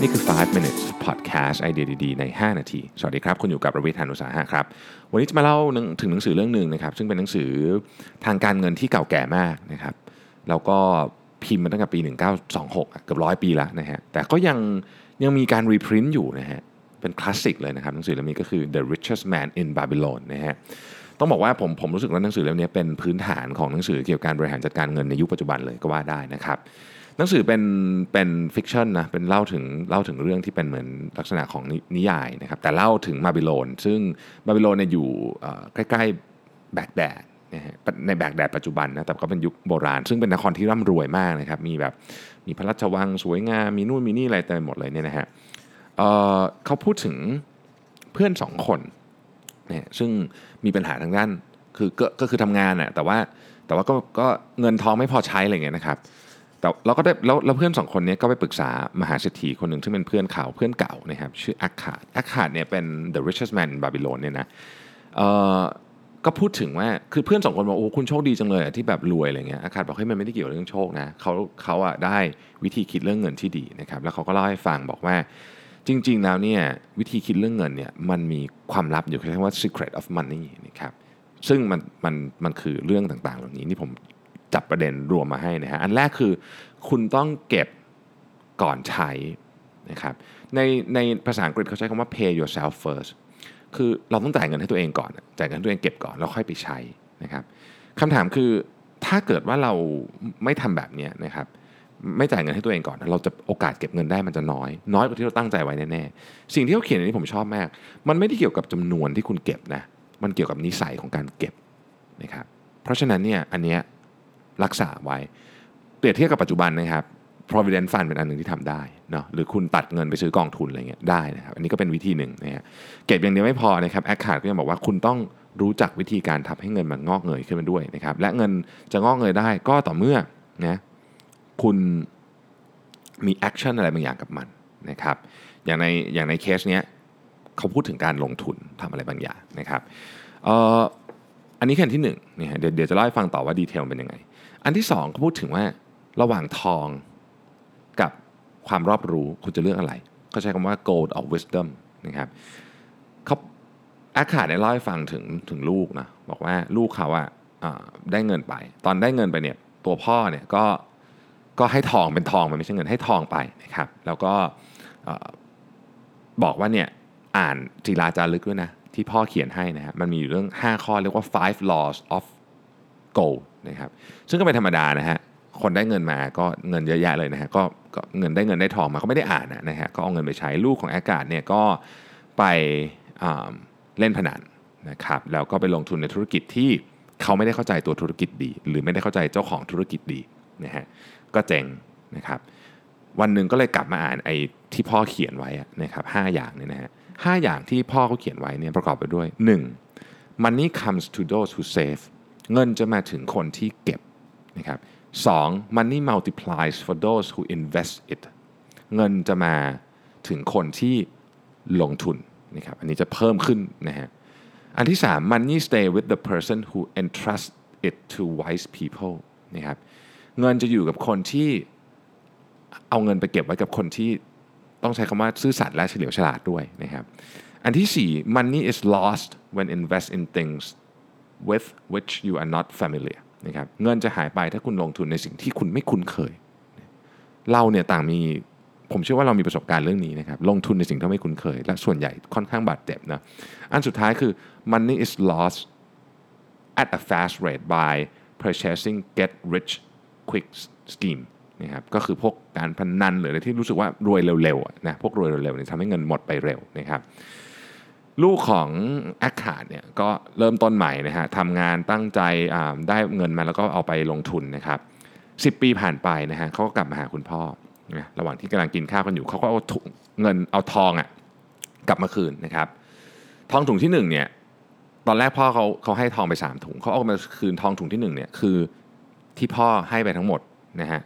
นี่คือ 5 minutes podcast ไอเดียดีๆ ใน 5 นาที สวัสดีครับ คุณอยู่กับระวิทยานุสาหะครับ วันนี้จะมาเล่าถึงหนังสือเรื่องหนึ่งนะครับ ซึ่งเป็นหนังสือทางการเงินที่เก่าแก่มากนะครับ แล้วก็พิมพ์มาตั้งแต่ปี 1926 เกือบร้อยปีแล้วนะฮะ แต่ก็ยังยังมีการรีพรินต์อยู่นะฮะ เป็นคลาสสิกเลยนะครับ หนังสือเล่มนี้ก็คือ The Richest Man in Babylon นะฮะต้องบอกว่าผมผมรู้สึกว่าหนังสือเล่มนี้เป็นพื้นฐานของหนังสือเกี่ยวกับการบริหารจัดการเงินในยุคปัจจุบันเลยก็ว่าได้นะครับ หนังสือเป็นเป็น fiction นะเป็นเล่าถึงเล่าถึงเรื่องที่เป็นเหมือนลักษณะของนินิยายนะครับแต่เล่าถึงบาบิโลน ซึ่งบาบิโลนเนี่ยอยู่ใกล้ๆแบกแดดนะฮะในแบกแดดปัจจุบันนะแต่ก็เป็นยุคโบราณ ซึ่งเป็นนครที่ร่ำรวยมากนะครับมีแบบมีพระราชวังสวยงามมีนู่นมีนี่อะไรเต็มหมดเลยเนี่ยนะฮะเเขาพูดถึงเพื่อนสองคนเนี่ยซึ่งมีปัญหาทางด้านคือก็ก็คือทำงานอะแต่ว่าแต่ว่าก็ก็เงินทองไม่พอใช้อะไรเงี้ยนะครับ แต่เราก็ได้แล้วแล้วเพื่อนสองคนนี้ก็ไปปรึกษามหาเศรษฐีคนหนึ่งซึ่งเป็นเพื่อนเขาเพื่อนเก่านะครับชื่ออาคาดอาคาดเนี่ยเป็น the richest man in Babylon เนี่ยนะเอ่อก็พูดถึงว่าคือเพื่อนสองคนบอกโอ้คุณโชคดีจังเลยอะที่แบบรวยอะไรเงี้ยอาคาดบอกเฮ้ยมันไม่ได้เกี่ยวกับเรื่องโชคนะเขาเขาอะได้วิธีคิดเรื่องเงินที่ดีนะครับแล้วเขาก็เล่าให้ฟังบอกว่าจริง ๆ แล้วเนี่ยวิธีคิดเรื่องเงินเนี่ยมันมีความลับอยู่เรียกว่า secret of money นะครับซึ่งมันมันมันคือเรื่องต่างๆ เหล่านี้นี่ผม จับประเด็นรวมมาให้นะฮะอันแรกคือคุณต้องเก็บก่อนใช้นะครับในในภาษาอังกฤษเขาใช้คำว่า pay yourself first คือเราต้องจ่ายเงินให้ตัวเองก่อนจ่ายเงินให้ตัวเองเก็บก่อนแล้วค่อยไปใช้นะครับคำถามคือถ้าเกิดว่าเราไม่ทำแบบนี้นะครับไม่จ่ายเงินให้ตัวเองก่อน เราจะโอกาสเก็บเงินได้มันจะน้อย น้อยกว่าที่เราตั้งใจไว้แน่ๆสิ่งที่เขาเขียนอันนี้ผมชอบมาก มันไม่ได้เกี่ยวกับจำนวนที่คุณเก็บนะมันเกี่ยวกับนิสัยของการเก็บนะครับเพราะฉะนั้นเนี่ยอันเนี้ย รักษาไว้ เปรียบเทียบกับปัจจุบันนะครับ provident fund เป็นอันหนึ่งที่ทำได้เนาะหรือคุณตัดเงินไปซื้อกองทุนอะไรเงี้ยได้นะครับอันนี้ก็เป็นวิธีหนึ่งนะฮะเก็บอย่างเดียวไม่พอนะครับแอคคาดก็ยังบอกว่าคุณต้องรู้จักวิธีการทำให้เงินมันงอกเงยขึ้นมาด้วยนะครับและเงินจะงอกเงยได้ก็ต่อเมื่อนะคุณมี action อะไรบางอย่างกับมันนะครับอย่างในอย่างในเคสเนี้ยเขาพูดถึงการลงทุนทำอะไรบางอย่างนะครับอออันนี้แค่อันที่หนึ่งเนี่ยเดี๋ยวเดี๋ยวจะเล่าให้ฟังต่อว่า detail เป็นยังไง อันที่สองก็พูดถึงว่าระหว่างทองกับความรอบรู้คุณจะเลือกอะไรเขาใช้คำว่า gold or wisdom นะครับเขาอาคาดเนี่ยเล่าให้ฟังถึงถึงลูกนะบอกว่าลูกเขาอะอะได้เงินไป ตอนได้เงินไปเนี่ยตัวพ่อเนี่ยก็ก็ให้ทองเป็นทองมันไม่ใช่เงินให้ทองไปนะครับแล้วก็บอกว่าเนี่ยอ่านจีราจารึกด้วยนะที่พ่อเขียนให้นะฮะมันมีอยู่เรื่อง 5 ข้อเรียกว่า five laws of gold นะครับซึ่งก็เป็นธรรมดานะฮะคนได้เงินมาก็เงินเยอะแยะเลยนะฮะก็ก็เงินได้เงินได้ทองมาก็ไม่ได้อ่านนะฮะก็เอาเงินไปใช้ลูกของอากาศเนี่ยก็ไปเล่นพนันนะครับแล้วก็ไปลงทุนในธุรกิจที่เขาไม่ได้เข้าใจตัวธุรกิจดี หรือไม่ได้เข้าใจเจ้าของธุรกิจดีนะฮะก็เจ๊งนะครับวันหนึ่งก็เลยกลับมาอ่านไอ้ที่พ่อเขียนไว้นะครับห้าอย่างเนี่ยนะฮะห้าอย่างที่พ่อเขาเขียนไว้เนี่ยประกอบไปด้วย 1. money comes to those who save เงินจะมาถึงคนที่เก็บนะครับสอง money multiplies for those who invest it เงินจะมาถึงคนที่ลงทุนนะครับอันนี้จะเพิ่มขึ้นนะฮะอันที่3 money stay with the person who entrust it to wise people นะครับเงินจะอยู่กับคนที่เอาเงินไปเก็บไว้กับคนที่ต้องใช้คำว่าซื่อสัตย์และเฉลียวฉลาดด้วยนะครับอันที่4 money is lost when invest in things with which you are not familiar นะครับเงินจะหายไปถ้าคุณลงทุนในสิ่งที่คุณไม่คุ้นเคย เราเนี่ยต่างมีผมเชื่อว่าเรามีประสบการณ์เรื่องนี้นะครับลงทุนในสิ่งที่ไม่คุ้นเคย และส่วนใหญ่ค่อนข้างบาดเจ็บนะอันสุดท้ายคือ money is lost at a fast rate by purchasing get rich quick scheme นะครับก็คือพวกการพนันหรืออะไรที่รู้สึกว่ารวยเร็วๆนะพวกรวยเร็วๆเนี่ยทำให้เงินหมดไปเร็วนะครับ ลูกของแอคคาดเนี่ยก็เริ่มต้นใหม่นะฮะทำงานตั้งใจได้เงินมาแล้วก็เอาไปลงทุนนะครับสิปีผ่านไปนะฮะเขาก็กลับมาหาคุณพ่อนะระหว่างที่กำลังกินข้าวกันอยู่เขาก็เอาถุงเงินเอาทองอะ่ะกลับมาคืนนะครับ ทองถุงที่หนึ่งเนี่ยตอนแรกพ่อเขาเขาให้ทองไปสามถุงเขาเอามาคืนทองถุงที่หนึ่งเนี่ยคือที่พ่อให้ไปทั้งหมดนะฮะ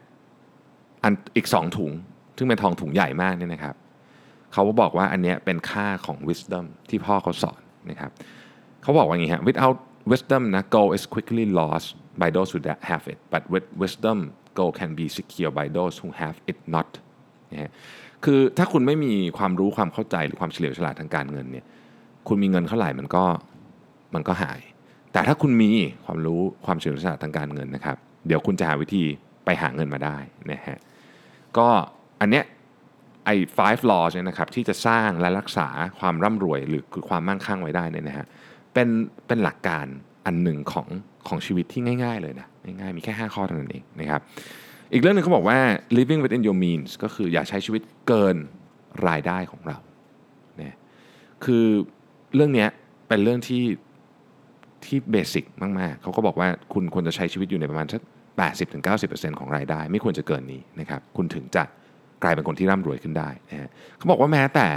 อันอีกสองถุง ซึ่งเป็นทองถุงใหญ่มากเนี่ยนะครับ เขาบอกว่าอันนี้เป็นค่าของ wisdom ที่พ่อเขาสอนนะครับเขาบอกว่าอย่างนี้ฮะ without wisdom นะ gold is quickly lost by those who have it but with wisdom gold can be secure by those who have it not นะฮะคือถ้าคุณไม่มีความรู้ความเข้าใจหรือความเฉลียวฉลาดทางการเงินเนี่ยคุณมีเงินเท่าไหร่มันก็มันก็หาย แต่ถ้าคุณมีความรู้ความเฉลียวฉลาดทางการเงินนะครับ เดี๋ยวคุณจะหาวิธีไปหาเงินมาได้นะฮะก็อันเนี้ย ไอ้ five laws เนี่ยนะครับที่จะสร้างและรักษาความร่ำรวยหรือความมั่งคั่งไว้ได้เนี่ยนะฮะเป็นเป็นหลักการอันหนึ่งของของชีวิตที่ง่าย ๆ เลยนะง่ายๆมีแค่ 5 ข้อเท่านั้นเองนะครับอีกเรื่องหนึ่งเขาบอกว่า living within your means ก็คืออย่าใช้ชีวิตเกินรายได้ของเราเนี่ยคือเรื่องนี้เป็นเรื่องที่ที่เบสิกมากๆเขาก็บอกว่าคุณควรจะใช้ชีวิตอยู่ในประมาณสัก80-90%ของรายได้ ไม่ควรจะเกินนี้นะครับคุณถึงจะ กลายเป็นคนที่ร่ำรวยขึ้นได้นะฮะเขาบอกว่าแม้แต่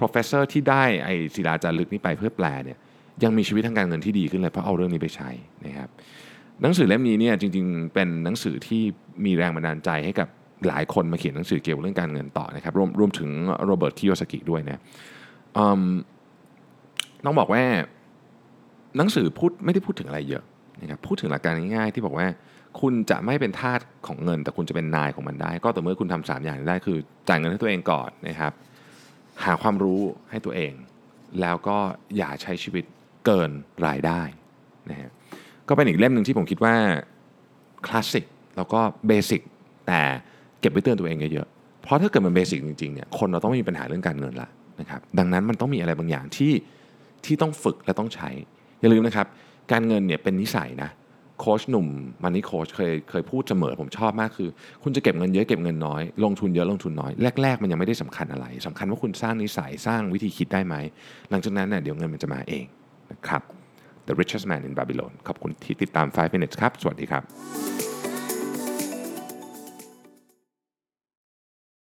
professor ที่ได้ไอศิลาจารึกนี้ไปเพื่อแปลเนี่ยยังมีชีวิตทางการเงินที่ดีขึ้นเลยเพราะเอาเรื่องนี้ไปใช้นะครับหนังสือเล่มนี้เนี่ยจริงๆ เป็นหนังสือที่มีแรงบันดาลใจให้กับหลายคนมาเขียนหนังสือเกี่ยวกับเรื่องการเงินต่อนะครับรวมรวมถึงโรเบิร์ตคิโยสกิด้วยนะต้องบอกว่าหนังสือพูดไม่ได้พูดถึงอะไรเยอะนะครับพูดถึงหลักการง่ายๆที่บอกว่า คุณจะไม่เป็นทาสของเงิน แต่คุณจะเป็นนายของมันได้ ก็ต่อเมื่อคุณทำสามอย่างได้คือจ่ายเงินให้ตัวเองก่อนนะครับ หาความรู้ให้ตัวเอง แล้วก็อย่าใช้ชีวิตเกินรายได้นะฮะก็เป็นอีกเล่มหนึ่งที่ผมคิดว่าคลาสสิกแล้วก็เบสิกแต่เก็บไว้เตือนตัวเองเยอะๆเพราะถ้าเกิดมันเบสิกจริงๆเนี่ยคนเราต้องไม่มีปัญหาเรื่องการเงินละนะครับดังนั้นมันต้องมีอะไรบางอย่างที่ที่ต้องฝึกและต้องใช้อย่าลืมนะครับ การเงินเนี่ยเป็นนิสัยนะ โค้ชหนุ่มมันนี่โค้ชเคยเคยพูดเสมอผมชอบมากคือ คุณจะเก็บเงินเยอะเก็บเงินน้อย ลงทุนเยอะลงทุนน้อย แรก ๆ มันยังไม่ได้สำคัญอะไรสำคัญว่าคุณสร้างนิสัยสร้างวิธีคิดได้ไหม หลังจากนั้นเน่ยเดี๋ยวเงินมันจะมาเองนะครับ The Richest Man in Babylon ขอบคุณที่ติดตาม 5 minutes ครับ สวัสดีครับ